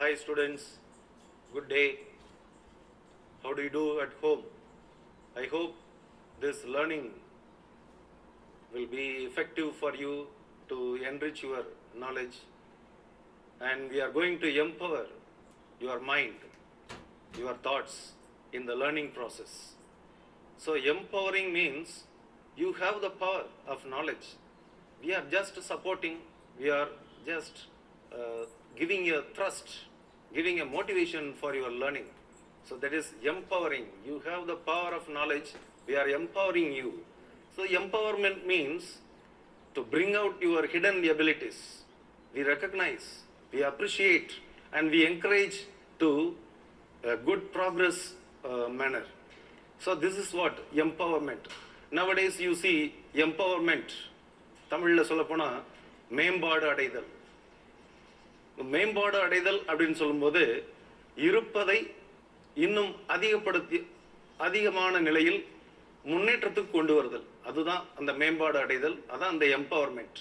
Hi students, good day. How do you do at home? I hope this learning will be effective for you to enrich your knowledge and we are going to empower your mind, your thoughts in the learning process. So empowering means you have the power of knowledge. We are just supporting, we are just uh, giving a thrust, giving a motivation for your learning. So that is empowering. You have the power of knowledge, we are empowering you. So empowerment means to bring out your hidden abilities. We recognize, we appreciate, and we encourage to a good progress uh, manner. So this is what empowerment. Nowadays you see empowerment. தமிழில் சொல்லப்போனால் மேம்பாடு அடைதல் மேம்பாடு அடைதல் அப்படின்னு சொல்லும்போது இருப்பதை இன்னும் அதிகப்படுத்தி அதிகமான நிலையில் முன்னேற்றத்துக்கு கொண்டு வருதல். அதுதான் அந்த மேம்பாடு அடைதல் அதான் அந்த எம்பவர்மெண்ட்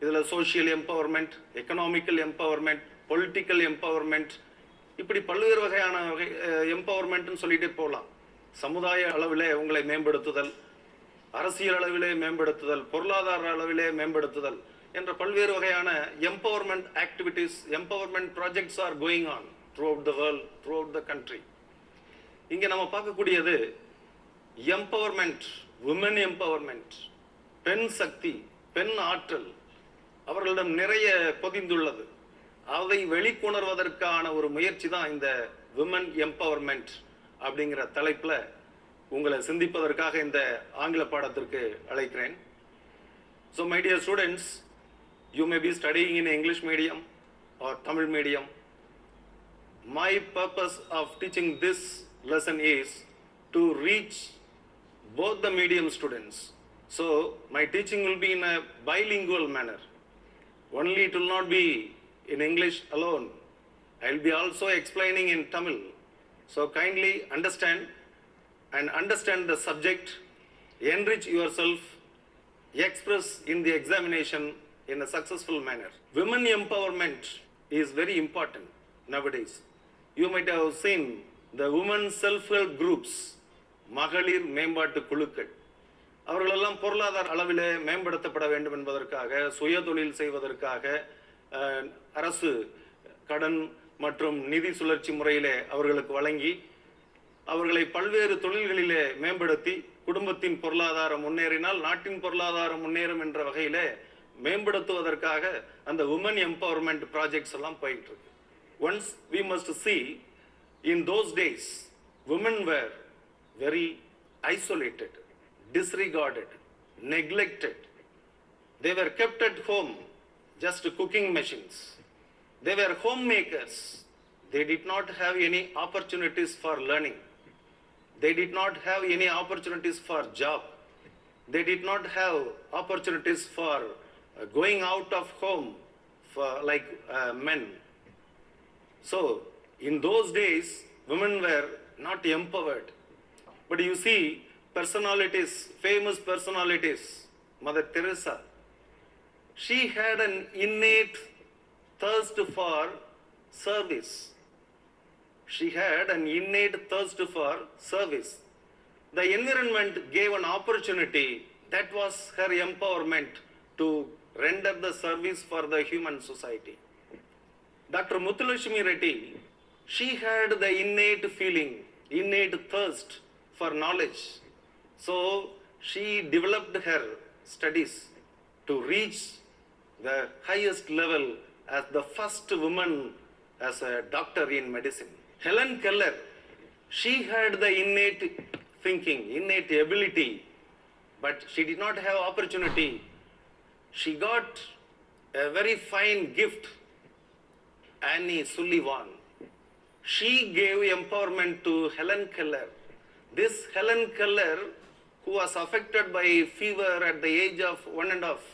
இதில் social empowerment economical empowerment political empowerment இப்படி பல்வேறு வகையான வகை எம்பவர்மெண்ட்னு சொல்லிட்டே போகலாம். சமுதாய அளவிலே உங்களை மேம்படுத்துதல் அரசியல் அளவிலே மேம்படுத்துதல் பொருளாதார அளவிலே மேம்படுத்துதல் என்ற பல்வேறு வகையான empowerment activities empowerment projects are going on throughout the world throughout the country இங்கே நம்ம பார்க்கக்கூடியது எம்பவர்மெண்ட் உமன் எம்பவர்மெண்ட் பெண் சக்தி பெண் ஆற்றல் அவர்களிடம் நிறைய பொதிந்துள்ளது. அதை வெளிக்கொணர்வதற்கான ஒரு முயற்சி தான் இந்த விமன் எம்பவர்மெண்ட் அப்படிங்கிற தலைப்பில் உங்களை சிந்திப்பதற்காக இந்த ஆங்கில பாடத்திற்கு அழைக்கிறேன். So my dear students You may be studying in English medium or Tamil medium. My purpose of teaching this lesson is to reach both the medium students. So my teaching will be in a bilingual manner. Only it will not be in English alone. I will be also explaining in Tamil. So kindly understand and understand the subject, enrich yourself, express in the examination in a successful manner. Women empowerment is very important nowadays. You might have seen the women self-help groups, மகளிர் மேம்பாட்டு குழுக்கள் அவர்களெல்லாம் பொருளாதார அளவிலே மேம்படுத்தப்பட வேண்டும் என்பதற்காக சுய தொழில் செய்வதற்காக அரசு கடன் மற்றும் நிதி சுழற்சி முறையிலே அவர்களுக்கு வழங்கி அவர்களை பல்வேறு தொழில்களிலே மேம்படுத்தி குடும்பத்தின் பொருளாதாரம் முன்னேறினால் நாட்டின் பொருளாதாரம் முன்னேறும் என்ற வகையிலே மேம்படுத்துவதற்காக அந்த உமன் எம்பவர்மெண்ட் ப்ராஜெக்ட்ஸ் எல்லாம் போயிட்டு இருக்கு once we must see in those days women were very isolated disregarded neglected they were kept at home just cooking machines they were homemakers they did not have any opportunities for learning they did not have any opportunities for job they did not have opportunities for uh, going out of home for like uh, men. So in those days women were not empowered. But you see personalities famous personalities mother teresa she had an innate thirst for service. She had an innate thirst for service. The environment gave an opportunity. That was her empowerment to render the service for the human society. Dr. Muthulashmi Reddy, she had the innate feeling, innate thirst for knowledge. So she developed her studies to reach the highest level as the first woman as a doctor in medicine. Helen Keller, she had the innate thinking, innate ability, but she did not have opportunity. She got a very fine gift, Annie Sullivan. She gave empowerment to Helen Keller. This Helen Keller, who was affected by fever at the age of one and a half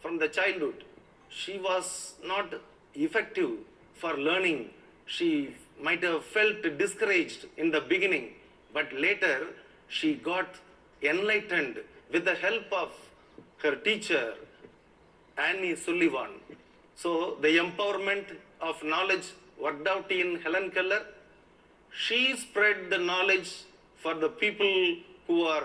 from the childhood, she was not effective for learning. She might have felt discouraged in the beginning, but later she got enlightened with the help of her teacher, Annie Sullivan. So the empowerment of knowledge worked out in Helen Keller. She spread the knowledge for the people who are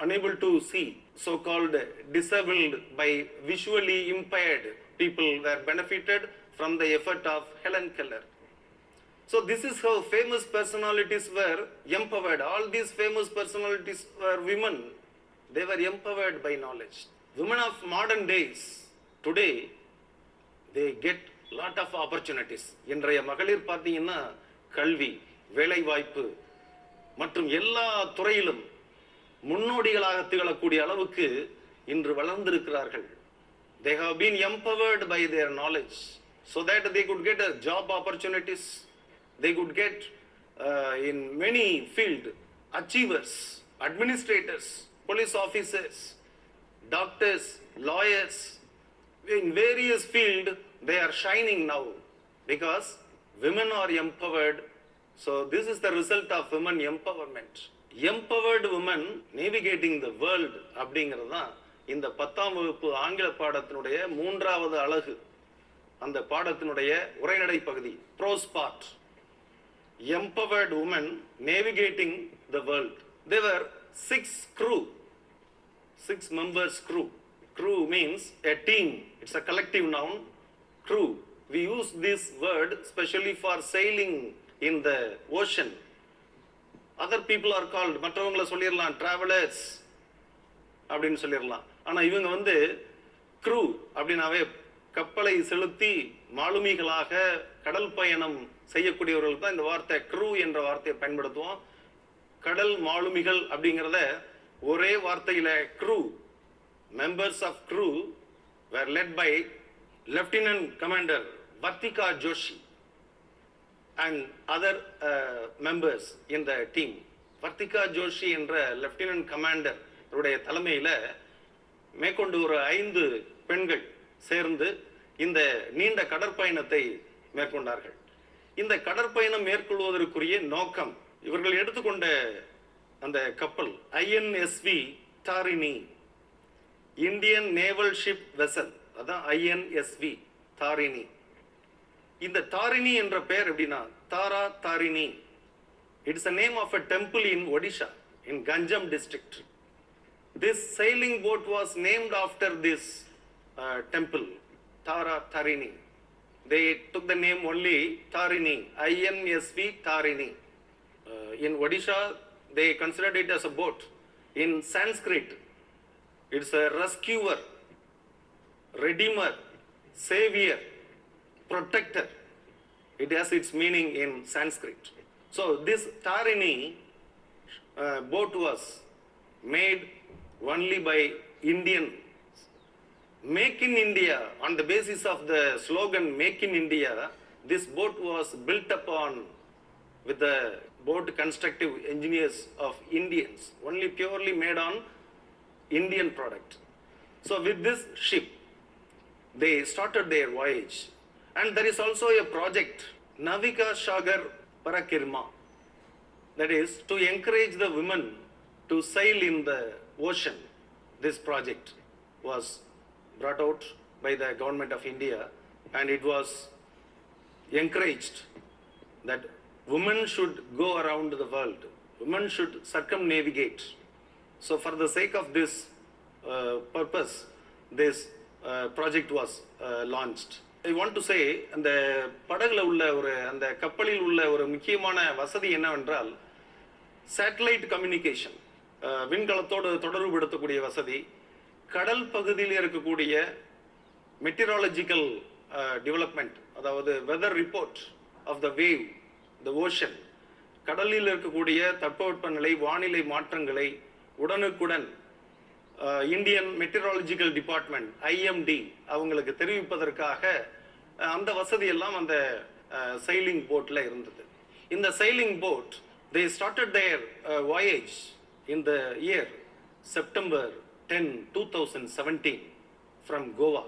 unable to see, so called disabled by visually impaired people were benefited from the effort of Helen Keller. So this is how famous personalities were empowered. All these famous personalities were women. They were empowered by knowledge. Women of modern days, today they get lot of opportunities இன்றைய மகளிர் பார்த்தீங்கன்னா கல்வி வேலைவாய்ப்பு மற்றும் எல்லா துறையிலும் முன்னோடிகளாக திகழக்கூடிய அளவுக்கு இன்று வளர்ந்திருக்கிறார்கள் they have been empowered by their knowledge so that they could get a job opportunities they could get in many field achievers administrators police officers doctors lawyers in various field they are shining now because women are empowered so this is the result of women empowerment empowered women navigating the world அப்படிங்கிறது தான் இந்த பத்தாம் வகுப்பு ஆங்கில பாடத்தினுடைய மூன்றாவது அழகு அந்த பாடத்தினுடைய உரைநடை பகுதி prose part empowered women navigating the world there were six crew six members crew crew means a team it's a collective noun. Crew we use this word specially for sailing in the ocean. Other people are called மற்றவங்கள சொல்லிடலாம் travellers அப்படின்னு சொல்லிடலாம். ஆனால் இவங்க வந்து crew அப்படின்னாவே கப்பலை செலுத்தி மாலுமிகளாக கடல் பயணம் செய்யக்கூடியவர்கள் தான் இந்த வார்த்தை க்ரூ என்ற வார்த்தையை பயன்படுத்துவோம். கடல் மாலுமிகள் அப்படிங்கிறத ஒரே வார்த்தையில் crew members of crew were led by lieutenant commander Vartika Joshi and other uh, members in the team. Vartika Joshi என்ற லெப்டினன்ட் கமாண்டர் உடைய தலைமையில் மேற்கொண்டு ஒரு ஐந்து பெண்கள் சேர்ந்து இந்த நீண்ட கடற்பயணத்தை மேற்கொண்டார்கள். இந்த கடற்பயணம் மேற்கொள்வதற்குரிய நோக்கம் இவர்கள் எடுத்துக்கொண்ட அந்த கப்பல் INSV Tarini Indian naval ship vessel அதான் ஐஎன்எஸ்வி தாரிணி இந்த தாரிணி என்ற பெயர் எப்படின்னா Tara Tarini it's a name of a temple in Odisha in Ganjam district this sailing boat was named after this uh, temple tara tarini they took the name only tarini insv tarini uh, in odisha they considered it as a boat in sanskrit it's a rescuer redeemer savior protector. It has its meaning in sanskrit. So this tarini uh, boat was made only by indian make in india on the basis of the slogan make in india this boat was built upon with the boat constructive engineers of indians. Only purely made on indian product so with this ship they started their voyage. And there is also a project, Navika Shagar Parakirma, that is to encourage the women to sail in the ocean. This project was brought out by the government of India and it was encouraged that women should go around the world, women should circumnavigate. So, for the sake of this uh, purpose, this uh, project was uh, launched. I want to say அந்த படகுல உள்ள ஒரு அந்த கப்பலில் உள்ள ஒரு முக்கியமான வசதி என்னவென்றால் சேட்டலைட் கம்யூனிகேஷன் uh, விண்கலத்தோடு தொடர்புபடுத்தக்கூடிய வசதி கடல் பகுதியில் இருக்கக்கூடிய மெட்டிராலஜிக்கல் டெவலப்மெண்ட் uh, அதாவது weather report of the wave the ocean கடலில் இருக்கக்கூடிய தட்பவெப்பநிலை வானிலை மாற்றங்களை உடனுக்குடன் இந்தியன் மெட்டிராலஜிக்கல் டிபார்ட்மெண்ட் ஐஎம்டி அவங்களுக்கு தெரிவிப்பதற்காக அந்த வசதி எல்லாம் அந்த சைலிங் போட்ல இருந்தது. இந்த sailing boat they started their voyage in the year September ten two thousand seventeen from Goa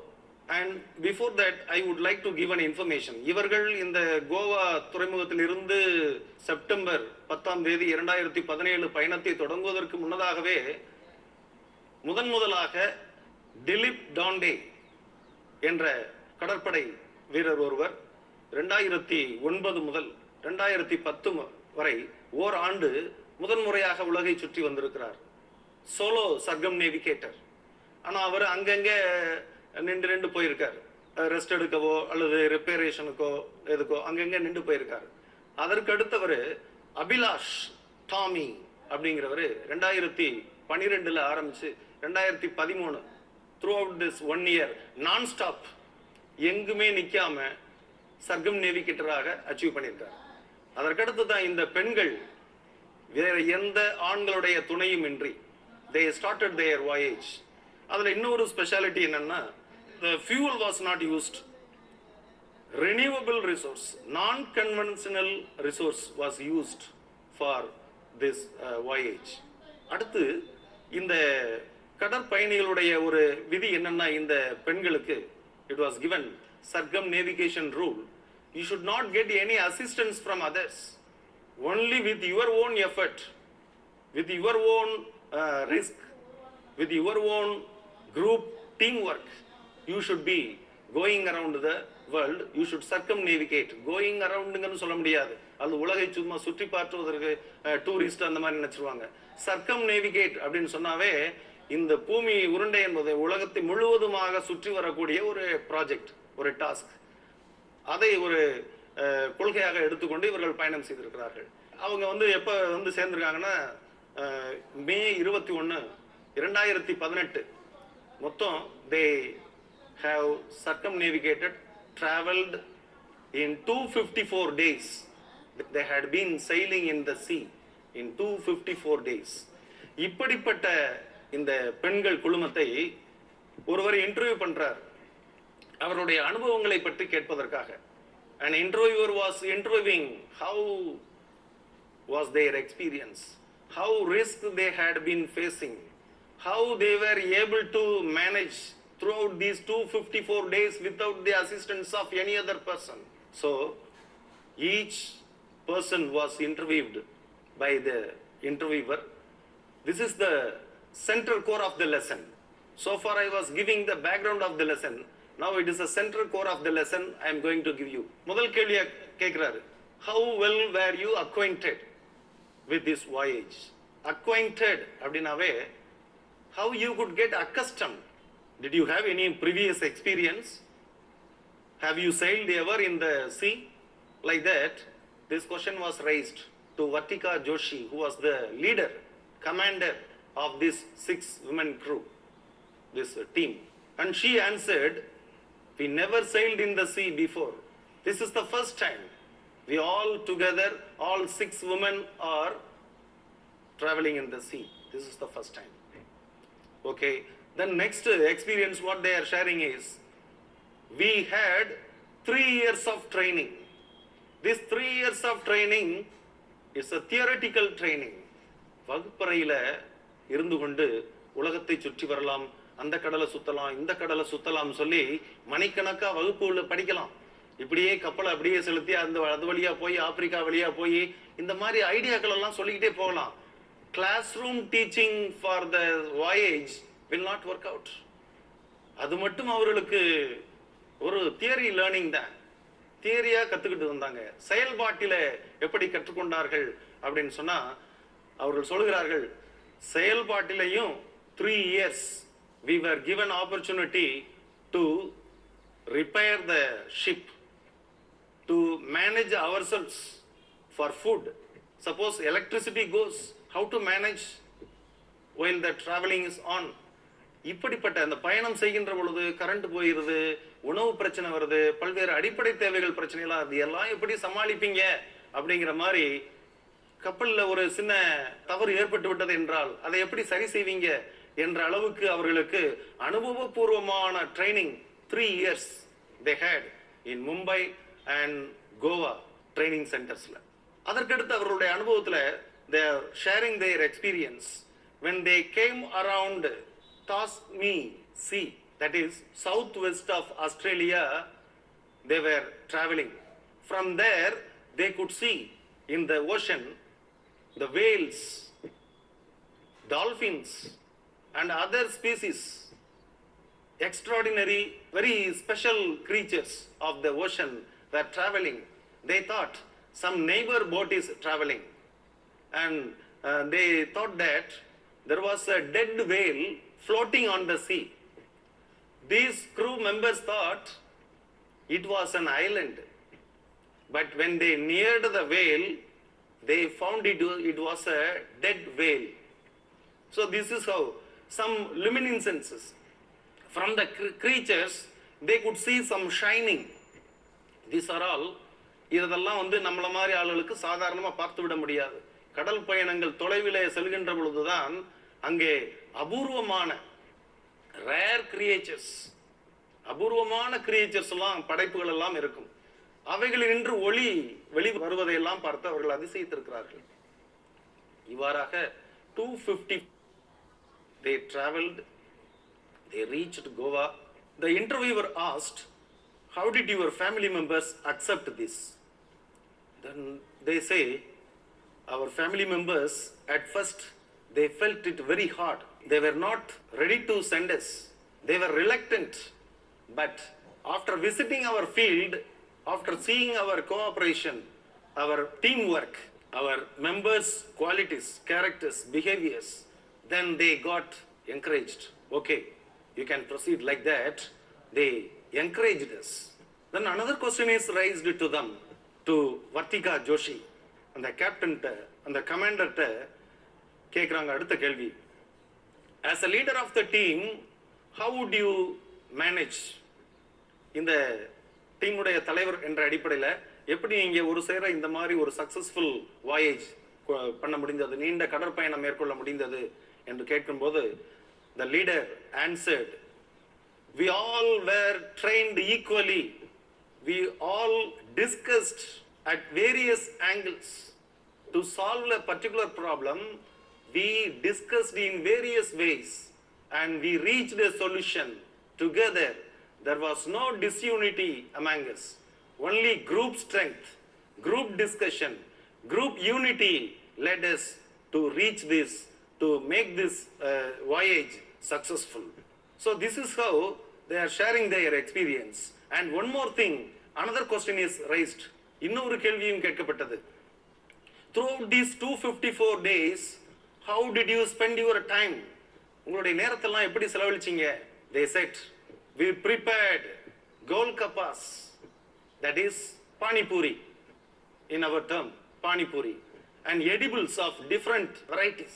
and before that I would like to give an information இவர்கள் இந்த கோவா துறைமுகத்திலிருந்து செப்டம்பர் பத்தாம் தேதி இரண்டாயிரத்தி பதினேழு பயணத்தை தொடங்குவதற்கு முன்னதாகவே முதன் முதலாக திலீப் டாண்டே என்ற கடற்படை வீரர் ஒருவர் ரெண்டாயிரத்தி ஒன்பது முதல் ரெண்டாயிரத்தி பத்து வரை ஓர் ஆண்டு முதன்முறையாக உலகை சுற்றி வந்திருக்கிறார். Solo circumnavigator. ஆனால் அவர் அங்கங்கே நின்று நின்று போயிருக்காரு. ரெஸ்ட் எடுக்கவோ அல்லது ரிப்பேரேஷனுக்கோ எதுக்கோ அங்கங்க நின்று போயிருக்காரு. அதற்கு அடுத்தவர் அபிலாஷ் டாமி அப்படிங்கிறவர் ரெண்டாயிரத்தி பன்னிரெண்டுல ஆரம்பிச்சு ரெண்டாயிரத்தி பதிமூணு throughout this one year nonstop எங்குமே நிற்காம சர்க்கம் நேவிகேட்டராக அச்சீவ் பண்ணியிருக்காரு. அதற்கடுத்து தான் இந்த பெண்கள் வேற எந்த ஆண்களுடைய துணையும் இன்றி தே ஸ்டார்டட் தேயர் வாயேஜ் அதில் இன்னொரு ஸ்பெஷாலிட்டி என்னன்னா the fuel was not used renewable resource non-conventional resource was used for this uh, voyage அடுத்து இந்த கடற்பயணிகளுடைய ஒரு விதி என்னன்னா இந்த பெண்களுக்கு it was given circumnavigation rule you should not get any assistance from others only with your own effort with your own uh, risk with your own group teamwork you should be going around the world you should circumnavigate going அரவுண்டுங்கன்னு சொல்ல முடியாது. அது உலகை சும்மா சுற்றி பார்த்துவதற்கு tourist அந்த மாதிரி நினச்சிருவாங்க. சர்க்கம் navigate அப்படின்னு சொன்னாவே இந்த பூமி உருண்டை என்பது உலகத்தை முழுவதுமாக சுற்றி வரக்கூடிய ஒரு ப்ராஜெக்ட் ஒரு டாஸ்க் அதை ஒரு கொள்கையாக எடுத்துக்கொண்டு இவர்கள் பயணம் செய்திருக்கிறார்கள். அவங்க வந்து எப்போ வந்து சேர்ந்திருக்காங்கன்னா மே இருபத்தி ஒன்று இரண்டாயிரத்தி பதினெட்டு. மொத்தம் தே have circumnavigated, traveled in 254 days. They had been sailing in the sea in 254 days. இப்படிப்பட்ட இந்த பெண்கள் குழுமத்தை ஒருவர் இன்டர்வியூ பண்றார் அவருடைய அனுபவங்களை பற்றி கேட்பதற்காக and interviewer was interviewing how was their experience how risk they had been facing how they were able to manage throughout these 254 days without the assistance of any other person so each person was interviewed by the interviewer this is the central core of the lesson. So far, I was giving the background of the lesson. Now it is the central core of the lesson I am going to give you. முதல் கேள்வியா கேட்கிறாரு How well were you acquainted with this voyage? Acquainted அப்படின்னாவே how you could get accustomed. Did you have any previous experience? Have you sailed ever in the sea? Like that, this question was raised to Vatika Joshi, who was the leader, commander of this six women crew, this team. And she answered, We never sailed in the sea before. This is the first time. We all together, all six women are traveling in the sea. This is the first time. Okay. Then next experience experience, what they are sharing is, we had three years of training. This three years of training is a theoretical training. இருந்து கொண்டு உலகத்தை சுற்றி வரலாம் அந்த கடலை சுத்தலாம் இந்த கடலை சுத்தலாம் சொல்லி மணிக்கணக்காக வகுப்பு உள்ள படிக்கலாம் இப்படியே கப்பலை அப்படியே செலுத்தி அந்த அது வழியாக போய் ஆப்பிரிக்கா வழியாக போய் இந்த மாதிரி ஐடியாக்கள் எல்லாம் சொல்லிக்கிட்டே போகலாம் classroom teaching for the voyage will not work out அது மட்டும் அவர்களுக்கு ஒரு தியரி லேர்னிங் தான் தியரியாக கற்றுக்கிட்டு வந்தாங்க செயல்பாட்டில் எப்படி கற்றுக்கொண்டார்கள் அப்படின்னு சொன்னால் அவர்கள் சொல்கிறார்கள் செயல்பாட்டிலையும் three years we were given opportunity to repair the ship to manage ourselves for food suppose electricity goes how to manage when the travelling is on இப்படிப்பட்ட அந்த பயணம் செய்கின்ற பொழுது கரண்ட் போயிருது உணவு பிரச்சனை வருது பல்வேறு அடிப்படை தேவைகள் பிரச்சனைலாம் அது எல்லாம் எப்படி சமாளிப்பீங்க அப்படிங்கிற மாதிரி கப்பல்ல ஒரு சின்ன தவறு ஏற்பட்டு விட்டது என்றால் அதை எப்படி சரி செய்வீங்க என்ற அளவுக்கு அவர்களுக்கு அனுபவபூர்வமான training three years they had in Mumbai and Goa training சென்டர்ஸ்ல அதற்கடுத்து அவர்களுடைய அனுபவத்தில் their sharing their experience when they came around Tasmi Sea, that is southwest of Australia, they were traveling. From there, they could see in the ocean the whales, dolphins, and other species, extraordinary, very special creatures of the ocean were traveling. They thought some neighbor boat is traveling. And uh, they thought that there was a dead whale floating on the sea. These crew members thought it was an island. But when they neared the whale, they found it, it was a dead whale. So this is how some luminescences from the cr- creatures, they could see some shining. These are all இதெல்லாம் வந்து நம்மள மாதிரி ஆளுகளுக்கு சாதாரணமாக பார்த்து விட முடியாது கடல் பயணங்கள் தொலைவிலே செல்கின்ற பொழுதுதான் அங்கே அபூர்வமான ரேர் கிரியேச்சர்ஸ் அபூர்வமான கிரியேச்சர்ஸ் எல்லாம் படைப்புகள் எல்லாம் இருக்கும் அவைகளில் நின்று ஒளி வெளி வருவதையெல்லாம் பார்த்து அவர்கள் அதிசயித்திருக்கிறார்கள் இவ்வாறாக two fifty they travelled they reach Goa the interviewer asked how did your family members accept this then they say our family members at first they felt it very hard they were not ready to send us they were reluctant but after visiting our field after seeing our cooperation our teamwork our members qualities characters behaviors then they got encouraged okay you can proceed like that they encouraged us then another question is raised to them to Vartika Joshi அந்த கேப்டன்ட்ட அந்த கமாண்டர்கிட்ட கேட்குறாங்க அடுத்த கேள்வி as a leader of the team how would you manage இந்த டீமுடைய தலைவர் என்ற அடிப்படையில் எப்படி நீங்கள் ஒரு சேர இந்த மாதிரி ஒரு சக்சஸ்ஃபுல் வாயேஜ் பண்ண முடிந்தது நீண்ட கடற்பயணம் மேற்கொள்ள முடிந்தது என்று கேட்கும்போது the leader answered we all were trained equally we all discussed at various angles to solve a particular problem We discussed in various ways and we reached a solution together. There was no disunity among us, only group strength, group discussion, group unity led us to reach this, to make this uh, voyage successful. So this is how they are sharing their experience. And one more thing, another question is raised. இன்னொரு கேள்வியும் கேட்கப்பட்டது throughout these 254 days how did you spend your time உங்களுடைய நேரத்தெல்லாம் எப்படி செலவழிச்சீங்க they said we prepared golkapas that is panipuri in our term panipuri and edibles of different varieties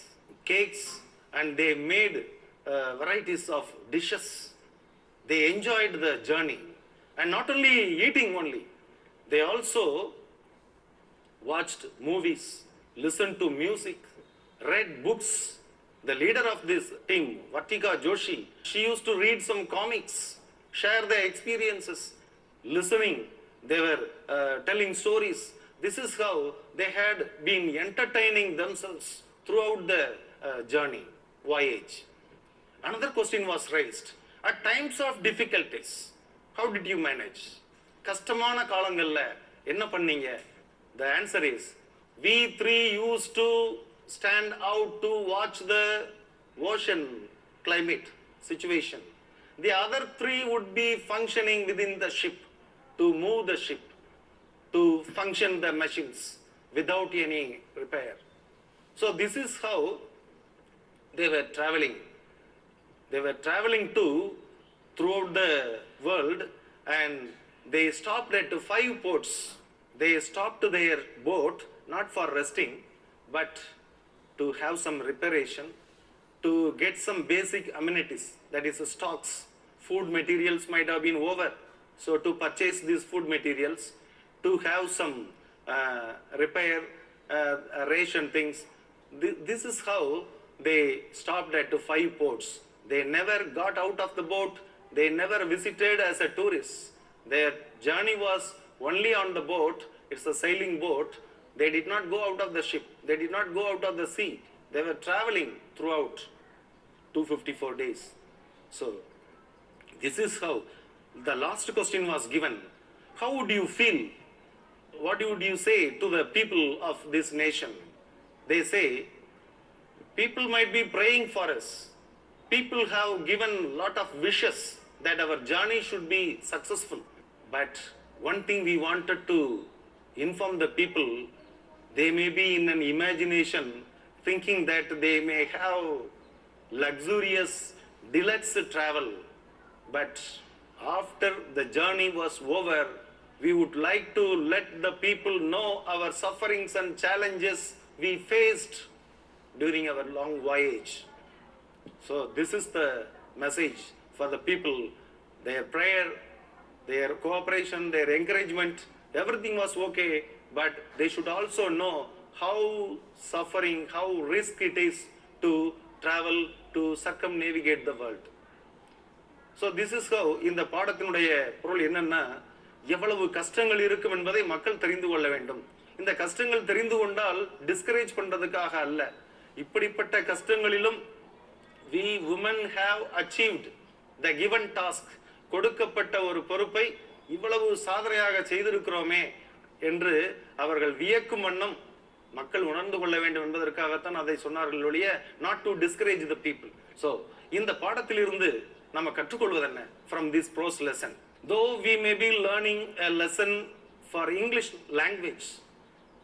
cakes and they made uh, varieties of dishes they enjoyed the journey and not only eating only they also watched movies, listened to music, read books. The leader of this team, Vatika Joshi, she used to read some comics, share their experiences, listening. They were uh, telling stories. This is how they had been entertaining themselves throughout the uh, journey, voyage. Another question was raised. At times of difficulties, how did you manage? கஷ்டமான காலங்கள்ல என்ன பண்ணீங்க the answer is we three used to stand out to watch the ocean climate situation. The other three would be functioning within the ship to move the ship to function the machines without any repair. So this is how they were traveling. They were traveling to throughout the world and they stopped at five ports. They stopped to their boat not for resting but to have some reparation to get some basic amenities that is stocks food materials might have been over. So to purchase these food materials to have some uh, repair uh, ration things Thi- this is how they stopped at the five ports. They never got out of the boat. They never visited as a tourist. Their journey was only on the boat. It's a sailing boat they did not go out of the ship. They did not go out of the sea. They were traveling throughout 254 days. So this is how the last question was given. How would you feel? What would you say to the people of this nation? They say people might be praying for us. People have given lot of wishes that our journey should be successful. But one thing we wanted to inform the people they may be in an imagination thinking that they may have luxurious deluxe travel. But after the journey was over we would like to let the people know our sufferings and challenges we faced during our long voyage. So this is the message for the people. Their prayer, their cooperation, their encouragement, everything was okay, but they should also know how suffering, how risk it is to travel to circumnavigate the world. So this is how இந்த பாடத்தினுடைய பொருள் என்னன்னா எவ்வளவு கஷ்டங்கள் இருக்கும் என்பதை மக்கள் தெரிந்து கொள்ள வேண்டும். இந்த கஷ்டங்கள் தெரிந்து கொண்டால் டிஸ்கரேஜ் பண்றதுக்காக அல்ல. இப்படிப்பட்ட கஷ்டங்களிலும் we women have achieved the given task கொடுக்கப்பட்ட ஒரு பொறுப்பை இவ்வளவு சாதனையாக செய்திருக்கிறோமே என்று அவர்கள் வியக்கும் வண்ணம் மக்கள் உணர்ந்து கொள்ள வேண்டும் என்பதற்காகத்தான் அதை சொன்னார்கள் ஒழிய not to discourage the people so இந்த பாடத்திலிருந்து நம்ம கற்றுக்கொள்வது என்ன? From this prose lesson though we may be learning a lesson for English language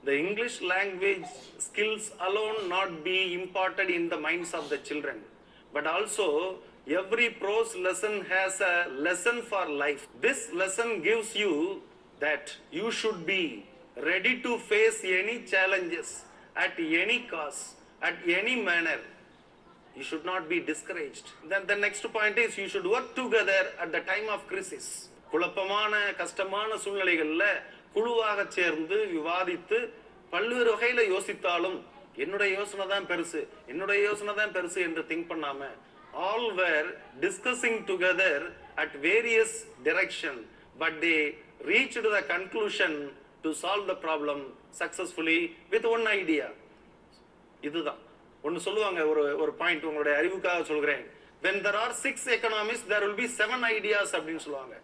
the English language skills alone not be imparted in the minds of the children, but also every prose lesson has a lesson for life. This lesson gives you that you should be ready to face any challenges at any cost, at any manner. You should not be discouraged. Then the next point is you should work together at the time of crisis. குழப்பமான கஷ்டமான சூழ்நிலைகள்ல குழுவாக சேர்ந்து விவாதித்து பல்வேறு வகையில யோசித்தாலும் என்னுடைய யோசனை தான் பெருசு என்னுடைய யோசனை தான் பெருசு என்று திங்க் பண்ணாம all were discussing together at various direction but they reach the conclusion to solve the problem successfully with one idea இதுதான். ஒன்று சொல்லுவாங்க ஒரு ஒரு பாயிண்ட் உங்களுடைய அறிவுக்காக சொல்கிறேன். When there are six economists there will be seven ideas அப்படின்னு சொல்லுவாங்க.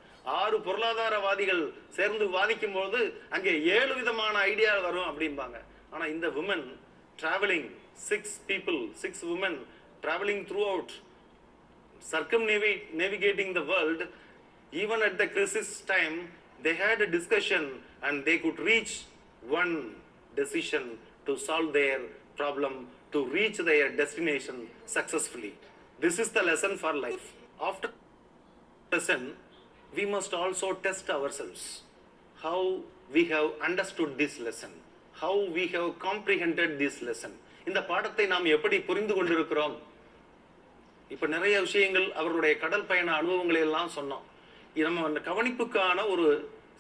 ஆறு பொருளாதாரவாதிகள் சேர்ந்து வாதிக்கும் போது அங்கே ஏழு விதமான ஐடியா வரும் அப்படிம்பாங்க. ஆனால் இந்த women travelling six people six women travelling throughout circum navi navigating the world even at the crisis time they had a discussion and they could reach one decision to solve their problem, to reach their destination successfully. This is the lesson for life. After lesson, we must also test ourselves how we have understood this lesson, how we have comprehended this lesson. இந்த பாடத்தை நாம் எப்படி புரிந்து கொண்டிருக்கிறோம் இப்ப நிறைய விஷயங்கள் அவருடைய கடல் பயண அனுபவங்களை எல்லாம் சொன்னோம் நம்ம அந்த கவனிப்புக்கான ஒரு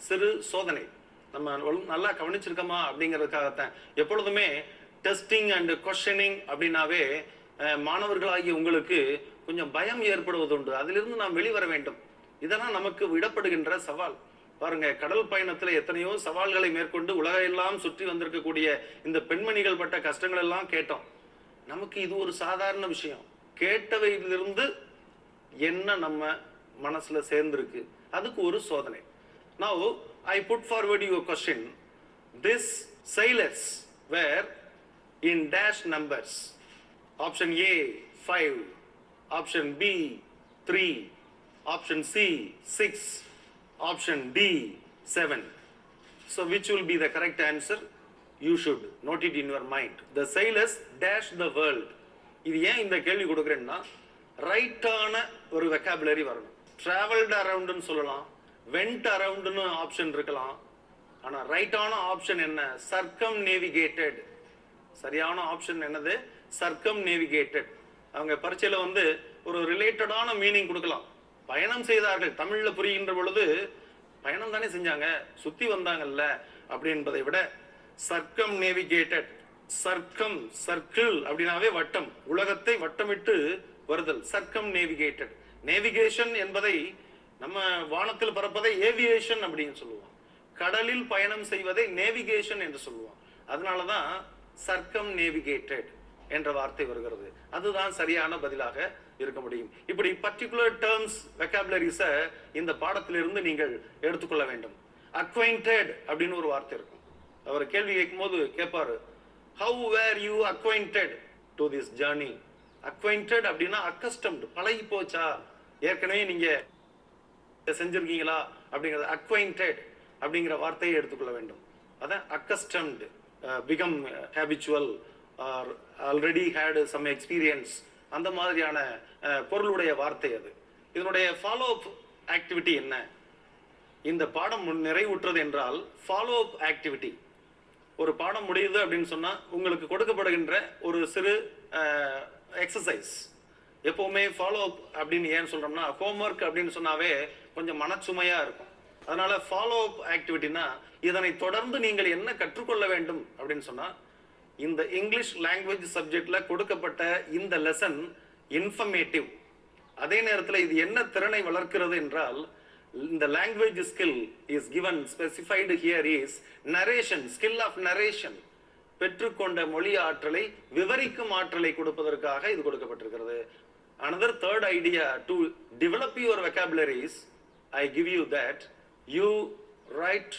சிறு சோதனை. நம்ம நல்லா கவனிச்சிருக்கோமா அப்படிங்கிறதுக்காகத்தான். எப்பொழுதுமே டெஸ்டிங் அண்ட் கொஷனிங் அப்படின்னாவே மாணவர்களாகிய உங்களுக்கு கொஞ்சம் பயம் ஏற்படுவது உண்டு. அதிலிருந்து நாம் வெளிவர வேண்டும். இதெல்லாம் நமக்கு விடப்படுகின்ற சவால். பாருங்க கடல் பயணத்துல எத்தனையோ சவால்களை மேற்கொண்டு உலகையெல்லாம் சுற்றி வந்திருக்கக்கூடிய இந்த பெண்மணிகள் பட்ட கஷ்டங்கள் எல்லாம் கேட்டோம். நமக்கு இது ஒரு சாதாரண விஷயம். கேட்டவையிலிருந்து என்ன நம்ம மனசில் சேர்ந்துருக்கு அதுக்கு ஒரு சோதனை now I put forward your question this sailors were in dash numbers option A five option B three option C six option D seven so which will be the correct answer you should note it in your mind the sailors dash the world இது ஏன் இந்த கேள்வி கொடுக்குறேன்னா ரைட்டான ஒரு vocabulary வரணும் travelled அரவுண்டுன்னு சொல்லலாம். Went அரவுண்டுன்னு option இருக்கலாம். ஆனால் ரைட்டான ஆப்ஷன் என்ன? சர்க்கம் நேவிகேட்டட் சரியான ஆப்ஷன் என்னது? சர்க்கம் நேவிகேட்டட் அவங்க பரீட்சையில் வந்து ஒரு ரிலேட்டடான மீனிங் கொடுக்கலாம். பயணம் செய்தார்கள். தமிழில் புரிகின்ற பொழுது பயணம் தானே செஞ்சாங்க. சுத்தி வந்தாங்கல்ல அப்படின்றதை விட சர்க்கம் நேவிகேட்டட் சர்க்கம் சர்க்கிள் அப்படின்னாவே வட்டம். உலகத்தை வட்டமிட்டு வருதல். சர்க்கம் நேவிகேட்டட் நேவிகேஷன் என்பதை நம்ம வானத்தில் பறப்பதை ஏவியேஷன் அப்படின்னு சொல்லுவோம். கடலில் பயணம் செய்வதை நேவிகேஷன் என்று சொல்லுவோம். அதனாலதான் சர்க்கம் நேவிகேட்டட் என்ற வார்த்தை வருகிறது. அதுதான் சரியான பதிலாக இருக்க முடியும். இப்படி பர்டிகுலர் டேர்ம்ஸ் வெக்காபுலரிஸ இந்த பாடத்திலிருந்து நீங்கள் எடுத்துக்கொள்ள வேண்டும். அக்வைண்டட் அப்படின்னு ஒரு வார்த்தை இருக்கும். அவர் கேள்வி கேட்கும் போது கேட்பாரு how were you acquainted to this journey acquainted அப்படின்னா அக்கஸ்டம்டு பழகி போச்சா ஏற்கனவே நீங்க செஞ்சிருக்கீங்களா அப்படிங்கிறது அக்வைண்டட் அப்படிங்கிற வார்த்தையை எடுத்துக்கொள்ள வேண்டும். அதான் accustomed become habitual or already had some experience அந்த மாதிரியான uh, பொருளுடைய வார்த்தை அது. இதனுடைய ஃபாலோ அப் ஆக்டிவிட்டி என்ன? இந்த பாடம் நிறைவுற்றது என்றால் ஃபாலோ அப் ஆக்டிவிட்டி ஒரு பாடம் முடியுது அப்படின்னு சொன்னால் உங்களுக்கு கொடுக்கப்படுகின்ற ஒரு சிறு uh, எக்ஸசைஸ் எப்பவுமே ஃபாலோ அப் அப்படின்னு ஏன் சொல்றோம்னா ஹோம்ஒர்க் அப்படின்னு சொன்னாவே கொஞ்சம் மனச்சுமையா இருக்கும். அதனால ஃபாலோ அப் ஆக்டிவிட்டினா இதனை தொடர்ந்து நீங்கள் என்ன கற்றுக்கொள்ள வேண்டும் அப்படின்னு சொன்னா இந்த இங்கிலீஷ் லாங்குவேஜ் சப்ஜெக்ட்ல கொடுக்கப்பட்ட இந்த லெசன் இன்ஃபர்மேட்டிவ் அதே நேரத்தில் இது என்ன திறனை வளர்க்கிறது என்றால் இந்த language skill is given specified here is narration skill of narration பெற்றுக்கொண்ட மொழி ஆற்றலை விவரிக்கும் ஆற்றலை கொடுப்பதற்காக இது கொடுக்கப்பட்டிருக்கிறது. Another third idea to develop your vocabularies i give you that you write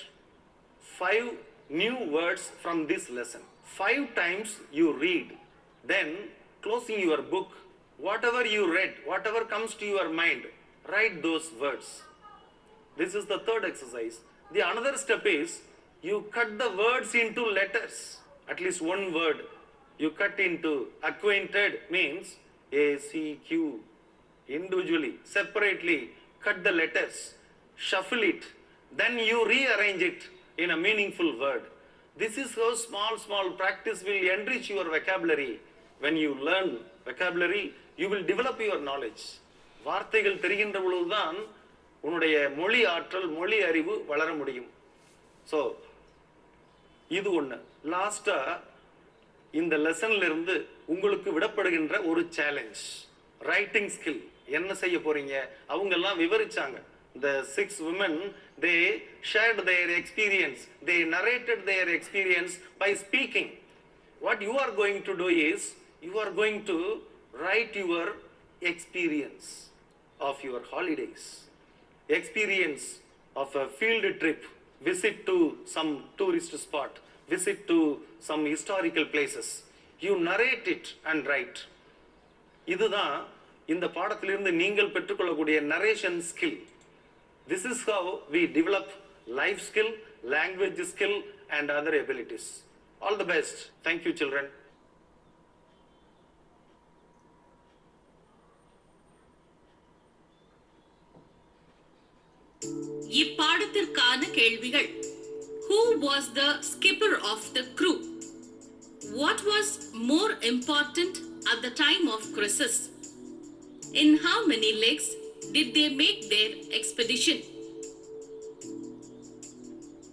five new words from this lesson. Five times you read, then closing your book, whatever you read, whatever comes to your mind, write those words. This is the third exercise. The another step is you cut the words into letters. At least one word you cut into acquainted means A, C, Q. Individually, separately, cut the letters, shuffle it, then you rearrange it in a meaningful word. This is how small, small practice will enrich your vocabulary. When you learn vocabulary, you will develop your knowledge. வார்த்தைகள் தெரிகின்ற பொழுதுதான் உன்னுடைய மொழி ஆற்றல் மொழி அறிவு வளர முடியும் ஸோ இது ஒண்ணு லாஸ்டா இந்த லெசன்ல இருந்து உங்களுக்கு விடப்படுகின்ற ஒரு சேலஞ்ச் ரைட்டிங் ஸ்கில் என்ன செய்ய போறீங்க அவங்க எல்லாம் விவரிச்சாங்க the six women they shared their experience they narrated their experience by speaking what you are going to do is you are going to write your experience of your holidays experience of a field trip visit to some tourist spot visit to some historical places. You narrate it and write. இதுதான் இந்த பாடத்திலிருந்து நீங்கள் பெற்றுக்கொள்ளக்கூடிய narration skill this is how we develop life skill language skill and other abilities all the best thank you children இப்பாடத்திற்கான கேள்விகள். Who was the skipper of the crew? What was more important at the time of crisis? In how many legs did they make their expedition?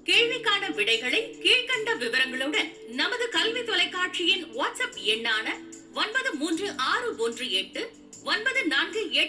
கேள்விக்கான விடைகளை கீழ்கண்ட விவரங்களுடன் நமது கல்வி தொலைக்காட்சியின் WhatsApp எண்ணான ஒன்பது மூன்று ஆறு ஒன்று எட்டு ஒன்பது நான்கு எட்டு